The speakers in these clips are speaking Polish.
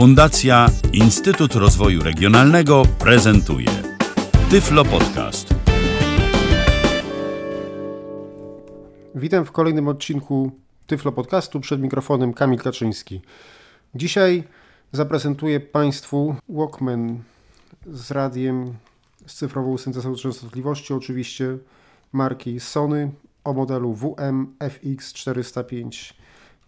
Fundacja Instytut Rozwoju Regionalnego prezentuje Tyflo Podcast. Witam w kolejnym odcinku Tyflo Podcastu przed mikrofonem Kamil Kaczyński. Dzisiaj zaprezentuję Państwu Walkman z radiem z cyfrową syntezą częstotliwości, oczywiście marki Sony o modelu WM FX405.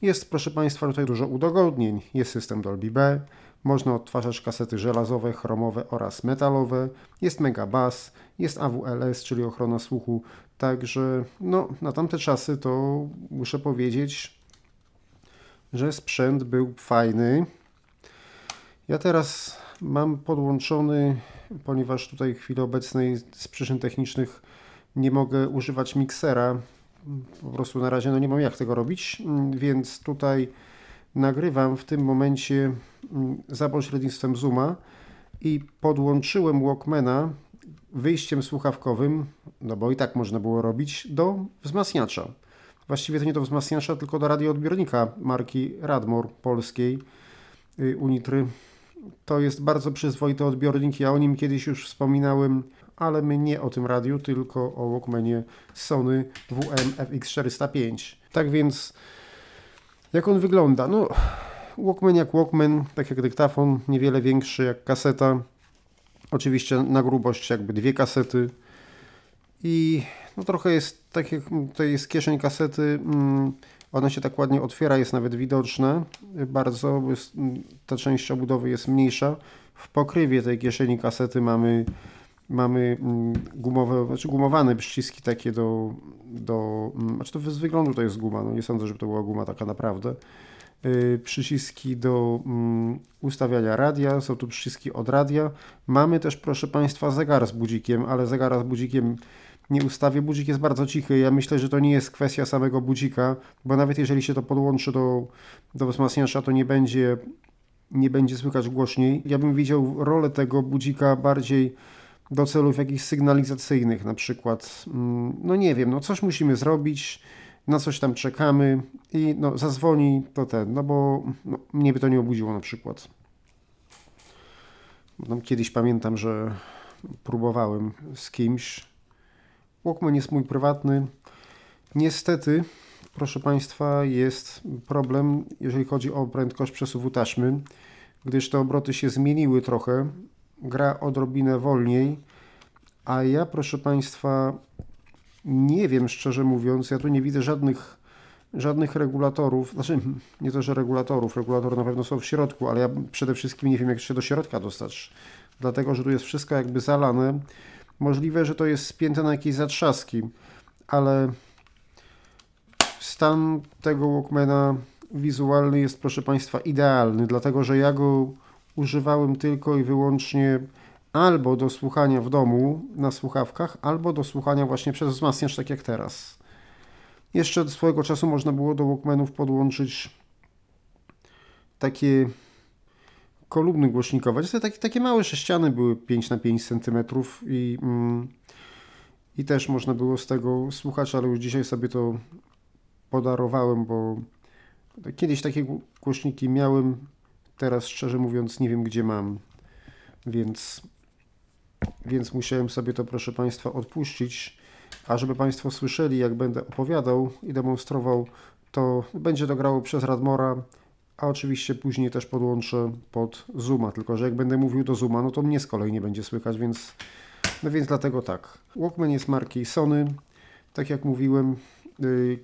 Jest, proszę Państwa, tutaj dużo udogodnień. Jest system Dolby B, można odtwarzać kasety żelazowe, chromowe oraz metalowe, jest Mega Bass, jest AWLS, czyli ochrona słuchu. Także no, na tamte czasy to muszę powiedzieć, że sprzęt był fajny. Ja teraz mam podłączony, ponieważ tutaj w chwili obecnej z przyczyn technicznych nie mogę używać miksera. Po prostu na razie no nie mam jak tego robić, więc tutaj nagrywam w tym momencie za pośrednictwem Zooma i podłączyłem Walkmana wyjściem słuchawkowym, no bo i tak można było robić, do wzmacniacza. Właściwie to nie do wzmacniacza, tylko do radioodbiornika marki Radmor polskiej Unitry. To jest bardzo przyzwoity odbiornik, ja o nim kiedyś już wspominałem, ale my nie o tym radiu, tylko o Walkmanie Sony WM FX405. Tak więc, jak on wygląda? No, Walkman jak Walkman, tak jak dyktafon, niewiele większy jak kaseta. Oczywiście na grubość jakby dwie kasety. I no trochę jest, tak jak tutaj jest kieszeń kasety, ona się tak ładnie otwiera, jest nawet widoczna bardzo, ta część obudowy jest mniejsza. W pokrywie tej kieszeni kasety mamy, mamy gumowe, znaczy gumowane przyciski takie do, do znaczy to z wyglądu to jest guma, no nie sądzę, żeby to była guma taka naprawdę. Yy, przyciski do um, ustawiania radia, są tu przyciski od radia. Mamy też, proszę Państwa, zegar z budzikiem, ale zegara z budzikiem nie ustawię. Budzik jest bardzo cichy. Ja myślę, że to nie jest kwestia samego budzika, bo nawet jeżeli się to podłączy do, do wzmacniacza, to nie będzie, nie będzie słychać głośniej. Ja bym widział rolę tego budzika bardziej do celów jakichś sygnalizacyjnych, na przykład, no nie wiem, no coś musimy zrobić, na coś tam czekamy i no zadzwoni to ten, no bo no, mnie by to nie obudziło na przykład. Tam kiedyś pamiętam, że próbowałem z kimś. Walkman jest mój prywatny. Niestety, proszę Państwa, jest problem, jeżeli chodzi o prędkość przesuwu taśmy, gdyż te obroty się zmieniły trochę. Gra odrobinę wolniej, a ja, proszę Państwa, nie wiem, szczerze mówiąc, ja tu nie widzę żadnych, żadnych regulatorów, znaczy nie to, że regulatorów, regulatory na pewno są w środku, ale ja przede wszystkim nie wiem, jak się do środka dostać, dlatego, że tu jest wszystko jakby zalane. Możliwe, że to jest spięte na jakieś zatrzaski, ale stan tego Walkmana wizualny jest, proszę Państwa, idealny, dlatego, że ja go używałem tylko i wyłącznie albo do słuchania w domu na słuchawkach, albo do słuchania właśnie przez wzmacniacz, tak jak teraz. Jeszcze swojego czasu można było do Walkmanów podłączyć takie kolumny głośnikowe. To takie, takie małe sześciany były 5 na 5 cm i, mm, i też można było z tego słuchać, ale już dzisiaj sobie to podarowałem, bo kiedyś takie głośniki miałem, teraz szczerze mówiąc nie wiem gdzie mam, więc więc musiałem sobie to, proszę Państwa, odpuścić. A żeby Państwo słyszeli, jak będę opowiadał i demonstrował, to będzie to grało przez Radmora, a oczywiście później też podłączę pod Zooma, tylko że jak będę mówił do Zooma, no to mnie z kolei nie będzie słychać, więc, no więc dlatego tak. Walkman jest marki Sony. Tak jak mówiłem,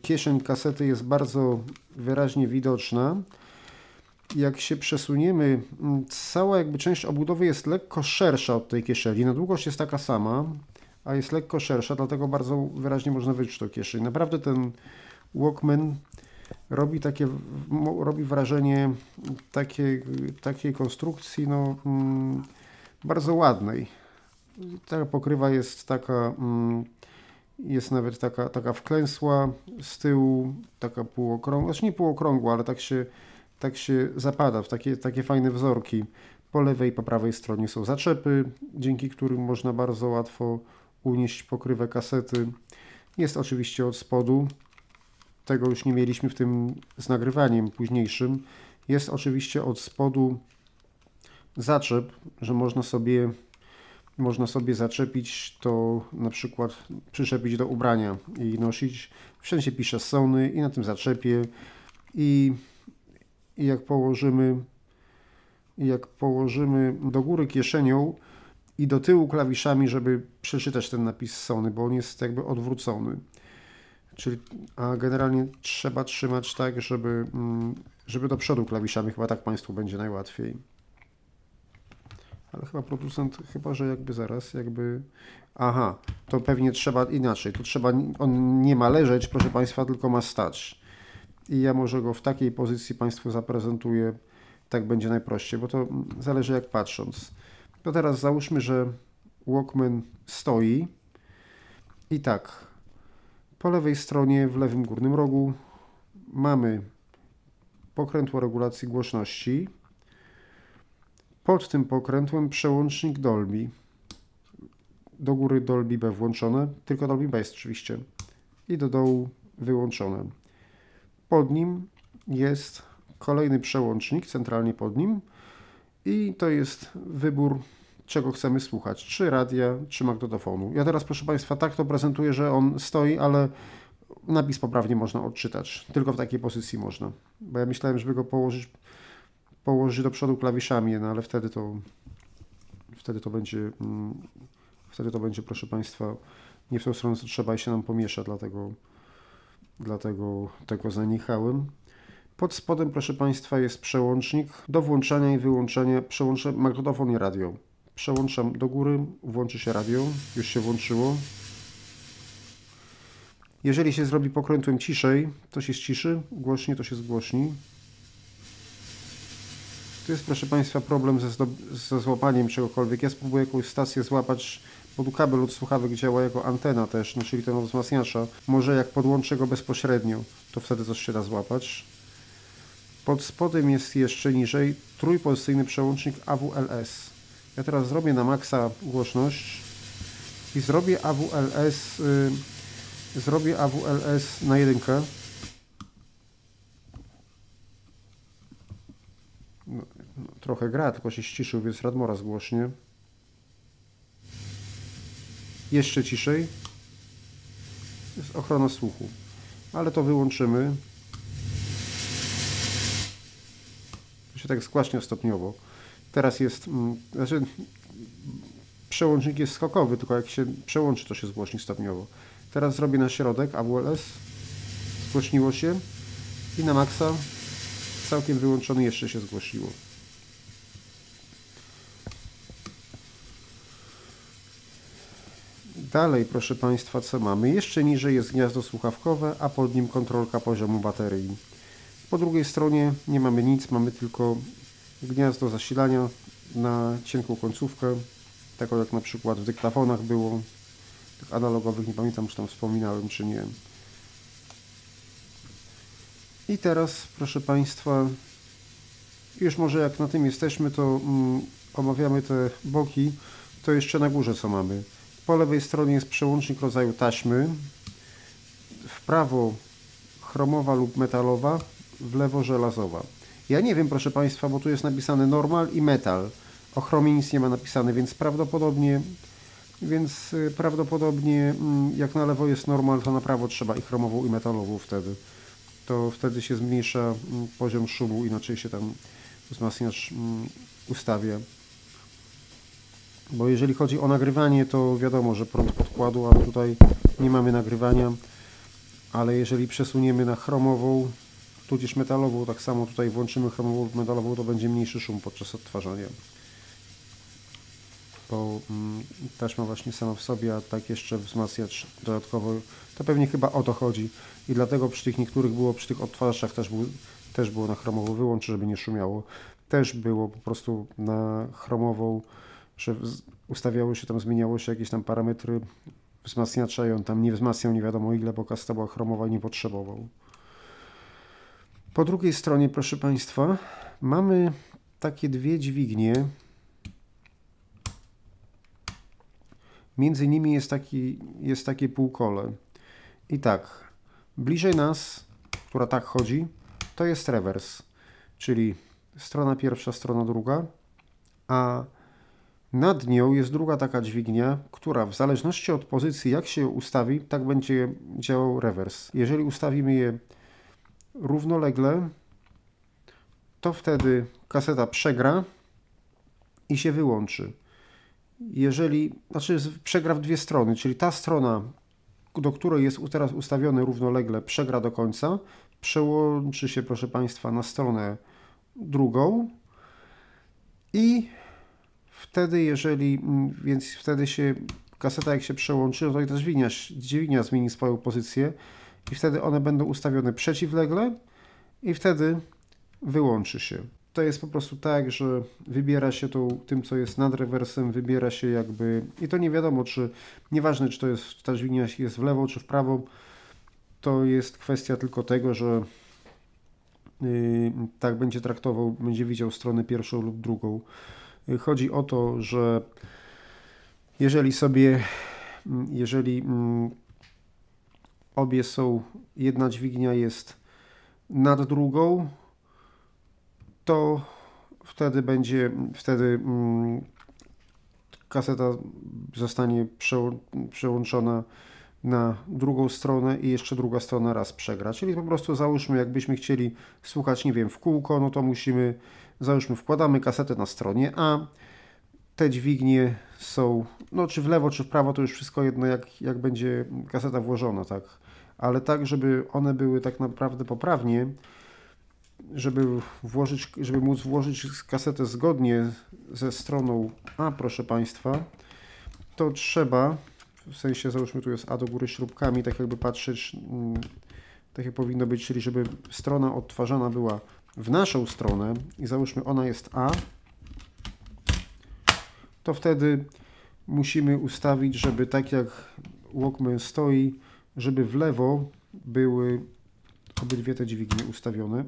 kieszeń kasety jest bardzo wyraźnie widoczna jak się przesuniemy, cała jakby część obudowy jest lekko szersza od tej kieszeni. Na długość jest taka sama, a jest lekko szersza, dlatego bardzo wyraźnie można wyczuć tą kieszeń. Naprawdę ten Walkman robi takie, robi wrażenie takiej, takiej konstrukcji no, mm, bardzo ładnej. Ta pokrywa jest taka, mm, jest nawet taka, taka wklęsła z tyłu, taka półokrągła, znaczy nie półokrągła, ale tak się tak się zapada w takie, takie fajne wzorki. Po lewej i po prawej stronie są zaczepy, dzięki którym można bardzo łatwo unieść pokrywę kasety. Jest oczywiście od spodu. Tego już nie mieliśmy w tym z nagrywaniem późniejszym. Jest oczywiście od spodu zaczep, że można sobie można sobie zaczepić to na przykład przyczepić do ubrania i nosić. Wszędzie pisze Sony i na tym zaczepie i, i jak położymy jak położymy do góry kieszenią i do tyłu klawiszami, żeby przeczytać ten napis Sony, bo on jest jakby odwrócony. Czyli, a generalnie trzeba trzymać tak, żeby, mm, żeby do przodu klawiszami, chyba tak Państwu będzie najłatwiej. Ale chyba producent, chyba że jakby zaraz, jakby. Aha, to pewnie trzeba inaczej. Tu trzeba, on nie ma leżeć, proszę Państwa, tylko ma stać. I ja może go w takiej pozycji Państwu zaprezentuję. Tak będzie najprościej, bo to zależy jak patrząc. To teraz załóżmy, że Walkman stoi. I tak, po lewej stronie w lewym górnym rogu mamy pokrętło regulacji głośności. Pod tym pokrętłem przełącznik Dolby. Do góry Dolby B włączone, tylko Dolby B jest oczywiście. I do dołu wyłączone. Pod nim jest kolejny przełącznik, centralnie pod nim. I to jest wybór, czego chcemy słuchać. Czy radia, czy magnetofonu. Ja teraz, proszę Państwa, tak to prezentuję, że on stoi, ale napis poprawnie można odczytać. Tylko w takiej pozycji można. Bo ja myślałem, żeby go położyć położyć do przodu klawiszami, no ale wtedy to wtedy to będzie mm, wtedy to będzie, proszę Państwa, nie w tą stronę co trzeba i się nam pomiesza, dlatego dlatego tego zaniechałem. Pod spodem, proszę Państwa, jest przełącznik do włączania i wyłączania, przełączę magnetofon i radio. Przełączam do góry, włączy się radio, już się włączyło. Jeżeli się zrobi pokrętłem ciszej, to się ściszy, głośniej to się zgłośni. Tu jest, proszę Państwa, problem ze, ze złapaniem czegokolwiek. Ja spróbuję jakąś stację złapać, bo kabel od słuchawek działa jako antena też, no, czyli ten od wzmacniacza. Może jak podłączę go bezpośrednio, to wtedy coś się da złapać. Pod spodem jest jeszcze niżej trójpozycyjny przełącznik AWLS. Ja teraz zrobię na maksa głośność i zrobię AWLS, yy, zrobię AWLS na jedynkę. No, no, trochę gra, tylko się ściszył, więc Radmora zgłośnie. Jeszcze ciszej. Jest ochrona słuchu. Ale to wyłączymy. To się tak skłaśnie stopniowo. Teraz jest, mm, znaczy przełącznik jest skokowy, tylko jak się przełączy, to się zgłośni stopniowo. Teraz zrobię na środek AWLS. Zgłośniło się i na maksa całkiem wyłączony jeszcze się zgłosiło. Dalej, proszę Państwa, co mamy? Jeszcze niżej jest gniazdo słuchawkowe, a pod nim kontrolka poziomu baterii. Po drugiej stronie nie mamy nic, mamy tylko gniazdo zasilania na cienką końcówkę, tak jak na przykład w dyktafonach było, tych analogowych, nie pamiętam czy tam wspominałem czy nie. I teraz, proszę Państwa, już może jak na tym jesteśmy, to mm, omawiamy te boki, to jeszcze na górze co mamy. Po lewej stronie jest przełącznik rodzaju taśmy, w prawo chromowa lub metalowa, w lewo żelazowa. Ja nie wiem, proszę Państwa, bo tu jest napisane normal i metal. O chromie nic nie ma napisane, więc prawdopodobnie więc y, prawdopodobnie mm, jak na lewo jest normal, to na prawo trzeba i chromową i metalową wtedy to wtedy się zmniejsza mm, poziom szumu, inaczej się tam wzmacniacz mm, ustawia. Bo jeżeli chodzi o nagrywanie, to wiadomo, że prąd podkładu, ale tutaj nie mamy nagrywania, ale jeżeli przesuniemy na chromową, tudzież metalową, tak samo tutaj włączymy chromową metalową, to będzie mniejszy szum podczas odtwarzania. Bo mm, taśma właśnie sama w sobie, a tak jeszcze wzmacniacz dodatkowo, to pewnie chyba o to chodzi i dlatego przy tych niektórych było, przy tych odtwarzaczach też, był, też było na chromową wyłącz, żeby nie szumiało. Też było po prostu na chromową, że ustawiało się tam, zmieniało się jakieś tam parametry wzmacniacza i on tam nie wzmacniał nie wiadomo ile, bo kasta była chromowa i nie potrzebował. Po drugiej stronie, proszę Państwa, mamy takie dwie dźwignie. Między nimi jest, taki, jest takie półkole. I tak, Bliżej nas, która tak chodzi, to jest rewers, czyli strona pierwsza, strona druga a nad nią jest druga taka dźwignia, która w zależności od pozycji, jak się ustawi, tak będzie działał rewers. Jeżeli ustawimy je równolegle, to wtedy kaseta przegra i się wyłączy. Jeżeli, znaczy przegra w dwie strony, czyli ta strona, do której jest teraz ustawione równolegle, przegra do końca, przełączy się, proszę Państwa, na stronę drugą i wtedy, jeżeli, więc wtedy się kaseta jak się przełączy, no to i ta dźwignia, zmieni swoją pozycję i wtedy one będą ustawione przeciwlegle i wtedy wyłączy się. To jest po prostu tak, że wybiera się to tym, co jest nad rewersem, wybiera się jakby i to nie wiadomo, czy nieważne, czy to jest ta dźwignia jest w lewo, czy w prawo, to jest kwestia tylko tego, że yy, tak będzie traktował, będzie widział stronę pierwszą lub drugą. Chodzi o to, że jeżeli sobie, jeżeli yy, obie są, jedna dźwignia jest nad drugą, to wtedy będzie, wtedy mm, kaseta zostanie przełączona na drugą stronę i jeszcze druga strona raz przegra. Czyli po prostu załóżmy, jakbyśmy chcieli słuchać, nie wiem, w kółko, no to musimy, załóżmy, wkładamy kasetę na stronie A, te dźwignie są, no czy w lewo, czy w prawo, to już wszystko jedno, jak, jak będzie kaseta włożona, tak. Ale tak, żeby one były tak naprawdę poprawnie, żeby włożyć, żeby móc włożyć kasetę zgodnie ze stroną A, proszę Państwa, to trzeba, w sensie załóżmy tu jest A do góry śrubkami, tak jakby patrzeć, mm, tak jak powinno być, czyli żeby strona odtwarzana była w naszą stronę i załóżmy ona jest A, to wtedy musimy ustawić, żeby tak jak Walkman stoi, żeby w lewo były obydwie te dźwignie ustawione.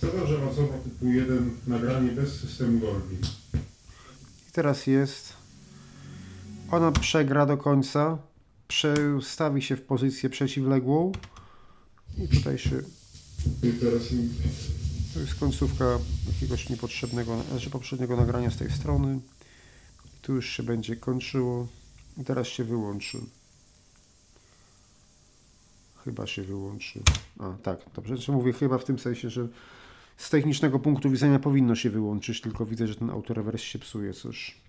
Zadarze mocowa typu 1 nagranie bez systemu Dolby. I teraz jest. Ona przegra do końca, przestawi się w pozycję przeciwległą i tutaj się to jest końcówka jakiegoś niepotrzebnego, znaczy poprzedniego nagrania z tej strony. Tu już się będzie kończyło i teraz się wyłączy. Chyba się wyłączy. A, tak, dobrze. Znaczy mówię chyba w tym sensie, że z technicznego punktu widzenia powinno się wyłączyć, tylko widzę, że ten autorewers się psuje coś.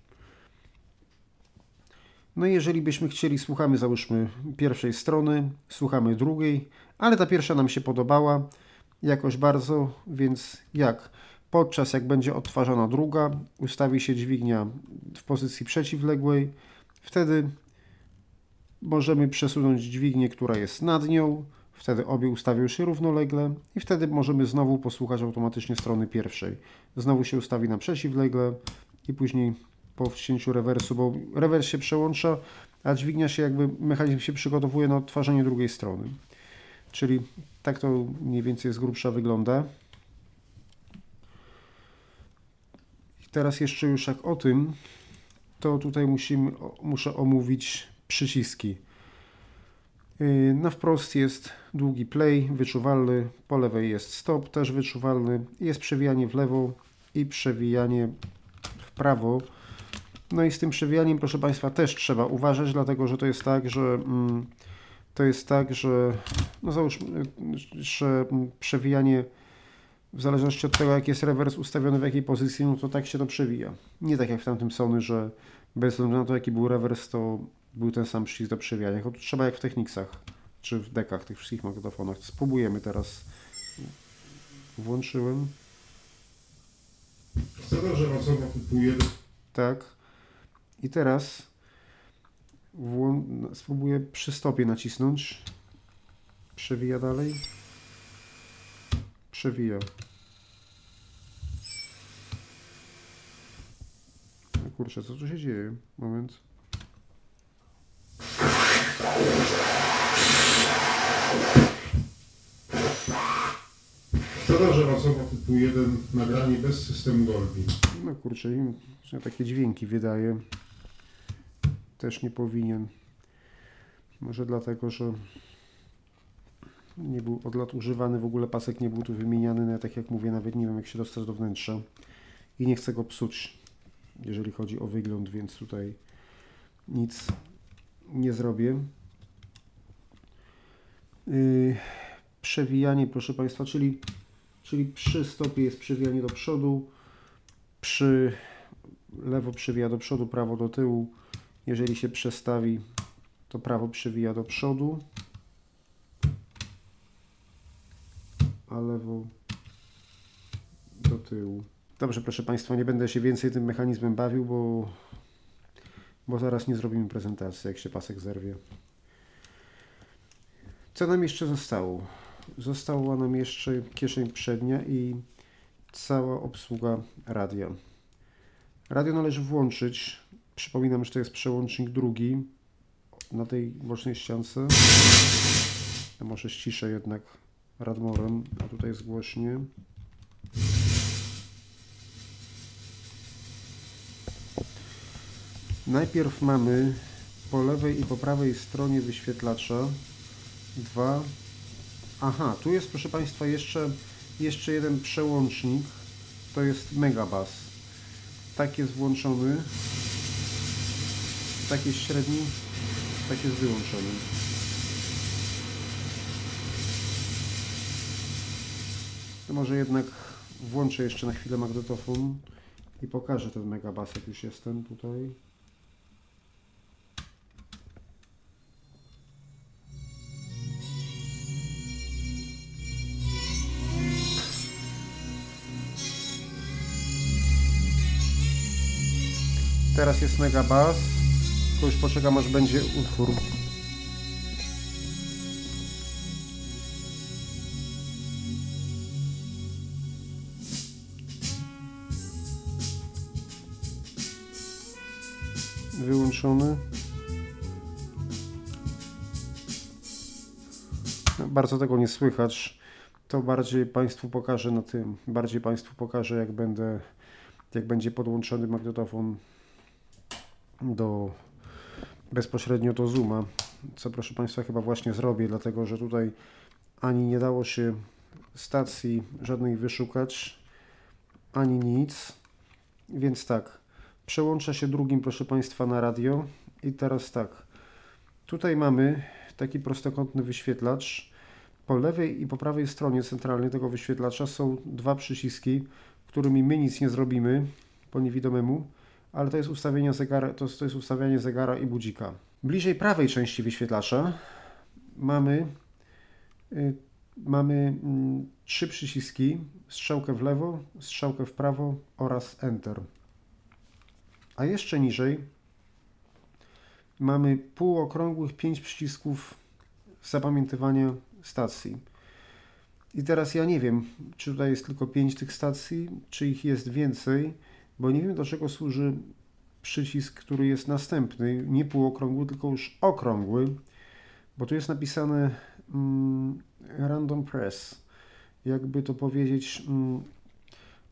No i jeżeli byśmy chcieli, słuchamy załóżmy pierwszej strony, słuchamy drugiej, ale ta pierwsza nam się podobała jakoś bardzo, więc jak? Podczas jak będzie odtwarzana druga, ustawi się dźwignia w pozycji przeciwległej, wtedy możemy przesunąć dźwignię, która jest nad nią, wtedy obie ustawią się równolegle i wtedy możemy znowu posłuchać automatycznie strony pierwszej. Znowu się ustawi na przeciwlegle i później po wcięciu rewersu, bo rewers się przełącza, a dźwignia się jakby, mechanizm się przygotowuje na odtwarzanie drugiej strony. Czyli tak to mniej więcej z grubsza wygląda. Teraz jeszcze już jak o tym, to tutaj musimy, muszę omówić przyciski. Yy, na wprost jest długi play, wyczuwalny, po lewej jest stop, też wyczuwalny, jest przewijanie w lewo i przewijanie w prawo. No i z tym przewijaniem, proszę Państwa, też trzeba uważać, dlatego że to jest tak, że mm, to jest tak, że no załóżmy, że przewijanie w zależności od tego, jak jest rewers ustawiony w jakiej pozycji, no to tak się to przewija. Nie tak jak w tamtym Sony, że bez względu na to, jaki był rewers, to był ten sam przycisk do przewijania. To trzeba jak w Technicsach, czy w dekach, tych wszystkich magnetofonach. Spróbujemy teraz. Włączyłem. Mocowa typu 1. Tak. I teraz spróbuję przy stopie nacisnąć. Przewija dalej. Przewija. Kurczę, co tu się dzieje? Moment. Zadarze mocowa typu 1 nagranie bez systemu Dolby. No kurczę, im że takie dźwięki wydaje. Też nie powinien. Może dlatego, że nie był od lat używany, w ogóle pasek nie był tu wymieniany, no, tak jak mówię, nawet nie wiem jak się dostać do wnętrza i nie chcę go psuć, jeżeli chodzi o wygląd, więc tutaj nic nie zrobię. Yy, przewijanie, proszę Państwa, czyli, czyli przy stopie jest przewijanie do przodu, przy lewo przewija do przodu, prawo do tyłu. Jeżeli się przestawi, to prawo przewija do przodu, a lewo do tyłu. Dobrze, proszę Państwa, nie będę się więcej tym mechanizmem bawił, bo, bo zaraz nie zrobimy prezentacji, jak się pasek zerwie. Co nam jeszcze zostało? Została nam jeszcze kieszeń przednia i cała obsługa radia. Radio należy włączyć. Przypominam, że to jest przełącznik drugi na tej bocznej ściance. Może ściszę jednak radmorem, a tutaj jest głośnie. Najpierw mamy po lewej i po prawej stronie wyświetlacza dwa. Aha, tu jest proszę Państwa jeszcze, jeszcze jeden przełącznik. To jest Megabus. Tak jest włączony. Tak jest średni. Tak jest wyłączony. To może jednak włączę jeszcze na chwilę magnetofon i pokażę ten Megabus, jak już jestem tutaj. Teraz jest mega bas. Tylko już poczekam aż będzie utwór. Wyłączony. Bardzo tego nie słychać. To bardziej Państwu pokażę na tym. Bardziej Państwu pokażę jak będę jak będzie podłączony magnetofon do bezpośrednio do Zooma, co proszę Państwa chyba właśnie zrobię, dlatego że tutaj ani nie dało się stacji żadnej wyszukać, ani nic, więc tak, przełącza się drugim proszę Państwa na radio. I teraz tak, tutaj mamy taki prostokątny wyświetlacz, po lewej i po prawej stronie centralnej tego wyświetlacza są dwa przyciski, którymi my nic nie zrobimy po niewidomemu, ale to jest ustawienie zegara, to, to jest ustawianie zegara i budzika. Bliżej prawej części wyświetlacza mamy, y, mamy y, trzy przyciski, strzałkę w lewo, strzałkę w prawo oraz Enter. A jeszcze niżej mamy półokrągłych pięć przycisków zapamiętywania stacji. I teraz ja nie wiem, czy tutaj jest tylko pięć tych stacji, czy ich jest więcej bo nie wiem do czego służy przycisk, który jest następny, nie półokrągły, tylko już okrągły, bo tu jest napisane mm, Random Press, jakby to powiedzieć, mm,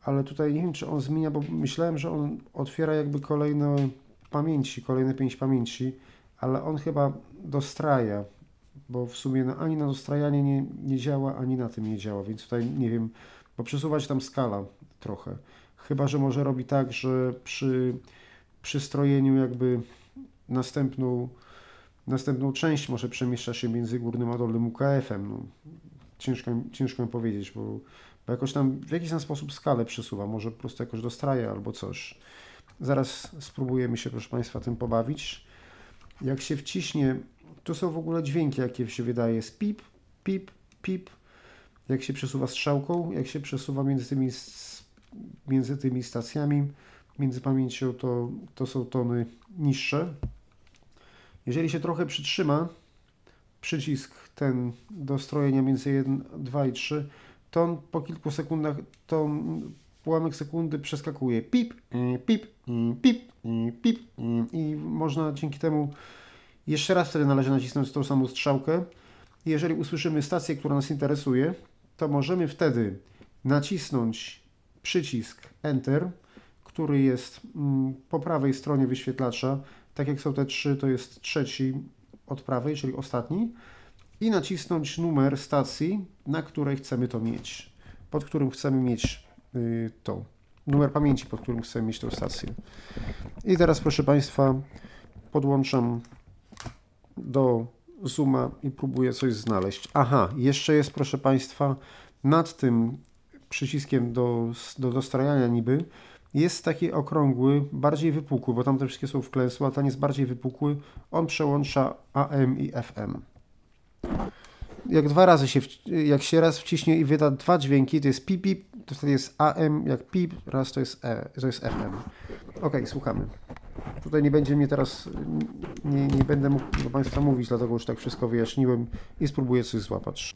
ale tutaj nie wiem, czy on zmienia, bo myślałem, że on otwiera jakby kolejne pamięci, kolejne pięć pamięci, ale on chyba dostraja, bo w sumie ani na dostrajanie nie, nie działa, ani na tym nie działa, więc tutaj nie wiem, bo przesuwać tam skala trochę. Chyba, że może robi tak, że przy przystrojeniu jakby następną, następną część może przemieszcza się między górnym a dolnym UKF-em. No, ciężko, ciężko mi powiedzieć, bo, bo jakoś tam w jakiś tam sposób skalę przesuwa, może po prostu jakoś dostraja albo coś. Zaraz spróbujemy się, proszę Państwa, tym pobawić. Jak się wciśnie, tu są w ogóle dźwięki, jakie się wydaje. Jest pip, pip, pip. Jak się przesuwa strzałką, jak się przesuwa między tymi między tymi stacjami, między pamięcią to, to są tony niższe. Jeżeli się trochę przytrzyma przycisk ten do strojenia między 1, 2 i 3, to on po kilku sekundach, to ułamek sekundy przeskakuje pip, pip, pip, pip i można dzięki temu jeszcze raz wtedy należy nacisnąć tą samą strzałkę. Jeżeli usłyszymy stację, która nas interesuje, to możemy wtedy nacisnąć przycisk Enter, który jest mm, po prawej stronie wyświetlacza. Tak jak są te trzy, to jest trzeci od prawej, czyli ostatni. i nacisnąć numer stacji, na której chcemy to mieć, pod którym chcemy mieć y, to. Numer pamięci, pod którym chcemy mieć tą stację. I teraz, proszę Państwa, podłączam do Zooma i próbuję coś znaleźć. Aha, jeszcze jest, proszę Państwa, nad tym przyciskiem do, do dostrajania niby jest taki okrągły, bardziej wypukły, bo tam te wszystkie są wklęsłe, a ten jest bardziej wypukły. On przełącza AM i FM. Jak dwa razy się, jak się raz wciśnie i wyda dwa dźwięki, to jest pip, pip, to wtedy jest AM, jak pip, raz to jest E, to jest FM. Ok, słuchamy. Tutaj nie będzie mnie teraz, nie, nie będę mógł do Państwa mówić, dlatego już tak wszystko wyjaśniłem i spróbuję coś złapać.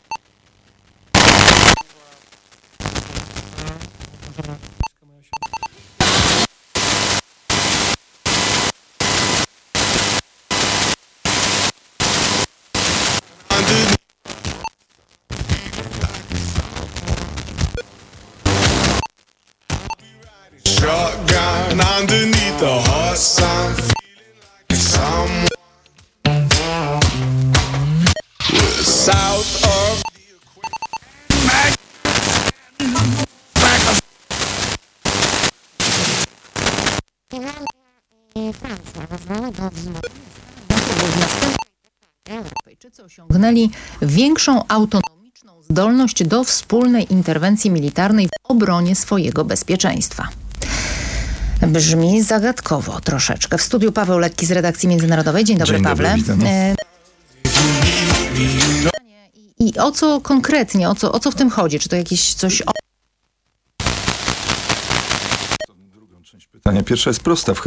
większą autonomiczną zdolność do wspólnej interwencji militarnej w obronie swojego bezpieczeństwa. Brzmi zagadkowo troszeczkę. W studiu Paweł Lekki z redakcji międzynarodowej. Dzień dobry, Dzień dobry, Pawle. witam. E, I o co konkretnie, o co, o co w tym chodzi? Czy to jakieś coś o pytania. Pierwsza jest prosta. W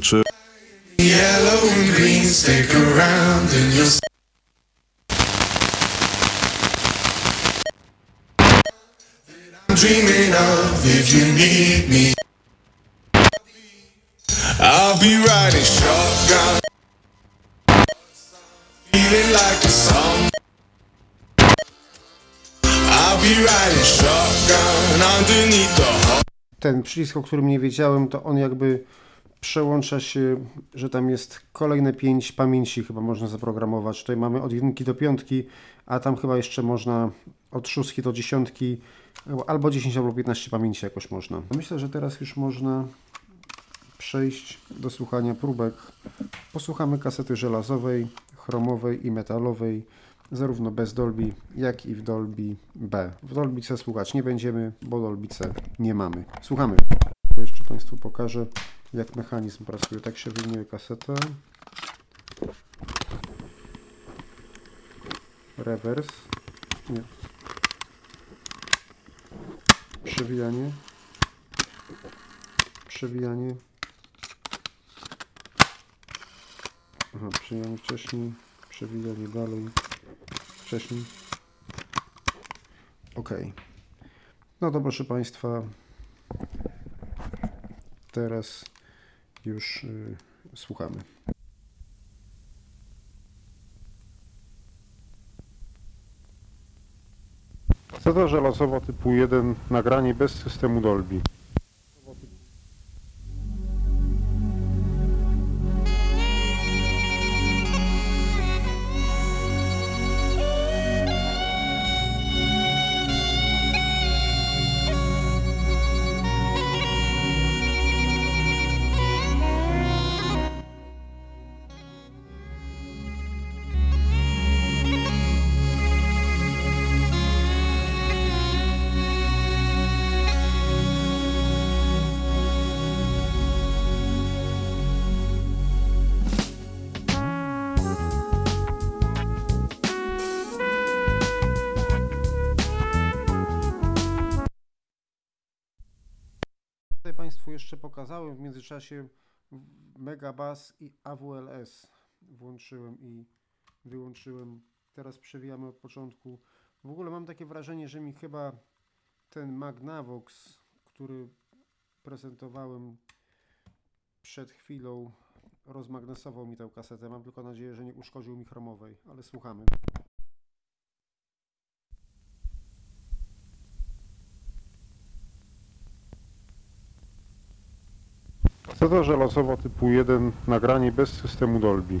I'm dreaming of if you need me. I'll be riding shotgun, feeling like a song. I'll be riding shotgun underneath the ten przycisk, o którym nie wiedziałem, to on jakby przełącza się, że tam jest kolejne 5 pamięci chyba można zaprogramować. Tutaj mamy od jedynki do piątki, a tam chyba jeszcze można od szóstki do dziesiątki, albo 10 albo 15 pamięci jakoś można. Myślę, że teraz już można przejść do słuchania próbek. Posłuchamy kasety żelazowej, chromowej i metalowej, zarówno bez Dolby, jak i w Dolby B. W Dolby C słuchać nie będziemy, bo Dolby C nie mamy. Słuchamy. Tylko jeszcze Państwu pokażę, jak mechanizm pracuje. Tak się wyjmuje kasetę. Rewers. Nie. Przewijanie. Przewijanie. Aha, przewijanie wcześniej. Przewijanie dalej. Wcześniej. Ok. No to proszę Państwa, teraz już y, słuchamy. Kaseta żelazowa typu 1, nagranie bez systemu Dolby. Państwu jeszcze pokazałem w międzyczasie Megabass i AWLS. włączyłem i wyłączyłem. Teraz przewijamy od początku. W ogóle mam takie wrażenie, że mi chyba ten Magnavox, który prezentowałem przed chwilą, rozmagnesował mi tę kasetę. Mam tylko nadzieję, że nie uszkodził mi chromowej, ale słuchamy. Kaseta żelazowa typu 1, nagranie bez systemu Dolby.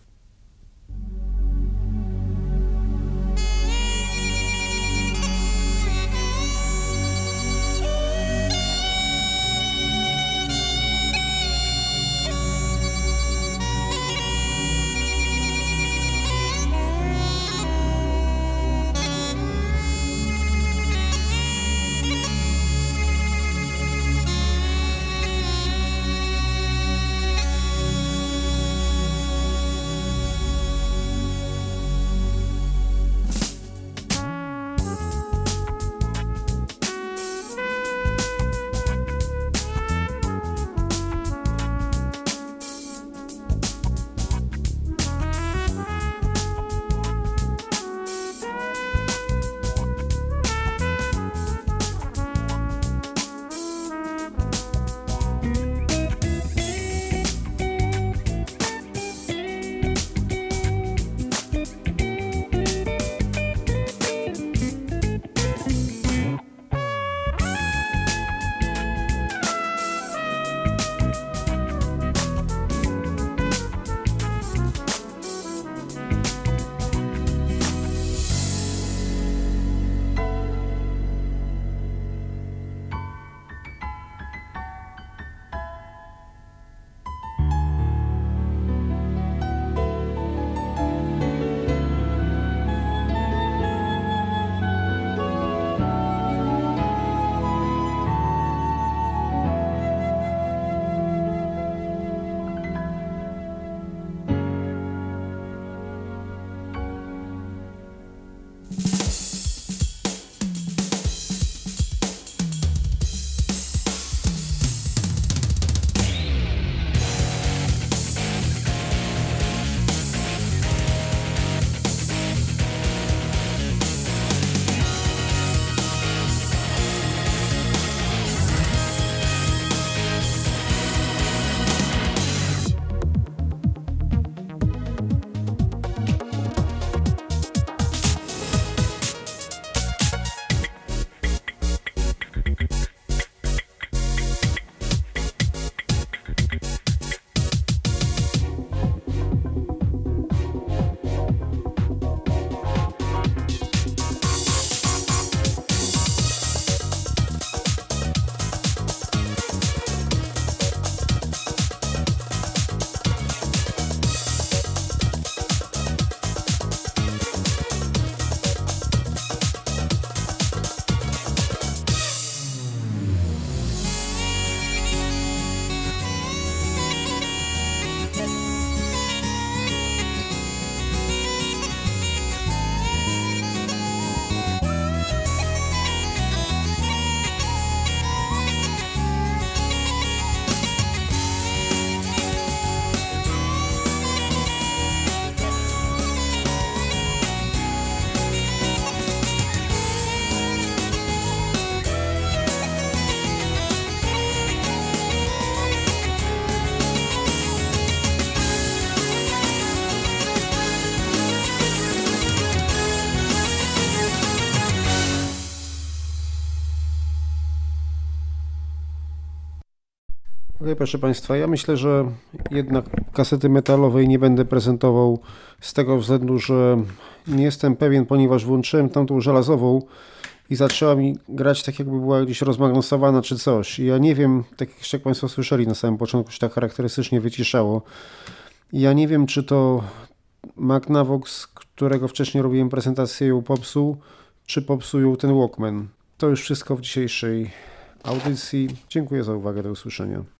proszę Państwa, ja myślę, że jednak kasety metalowej nie będę prezentował z tego względu, że nie jestem pewien, ponieważ włączyłem tamtą żelazową i zaczęła mi grać tak, jakby była gdzieś rozmagnosowana czy coś. I ja nie wiem, tak jak Państwo słyszeli na samym początku, się tak charakterystycznie wyciszało. I ja nie wiem, czy to Magnavox, którego wcześniej robiłem prezentację, ją popsuł, czy popsuł ten Walkman. To już wszystko w dzisiejszej audycji. Dziękuję za uwagę, do usłyszenia.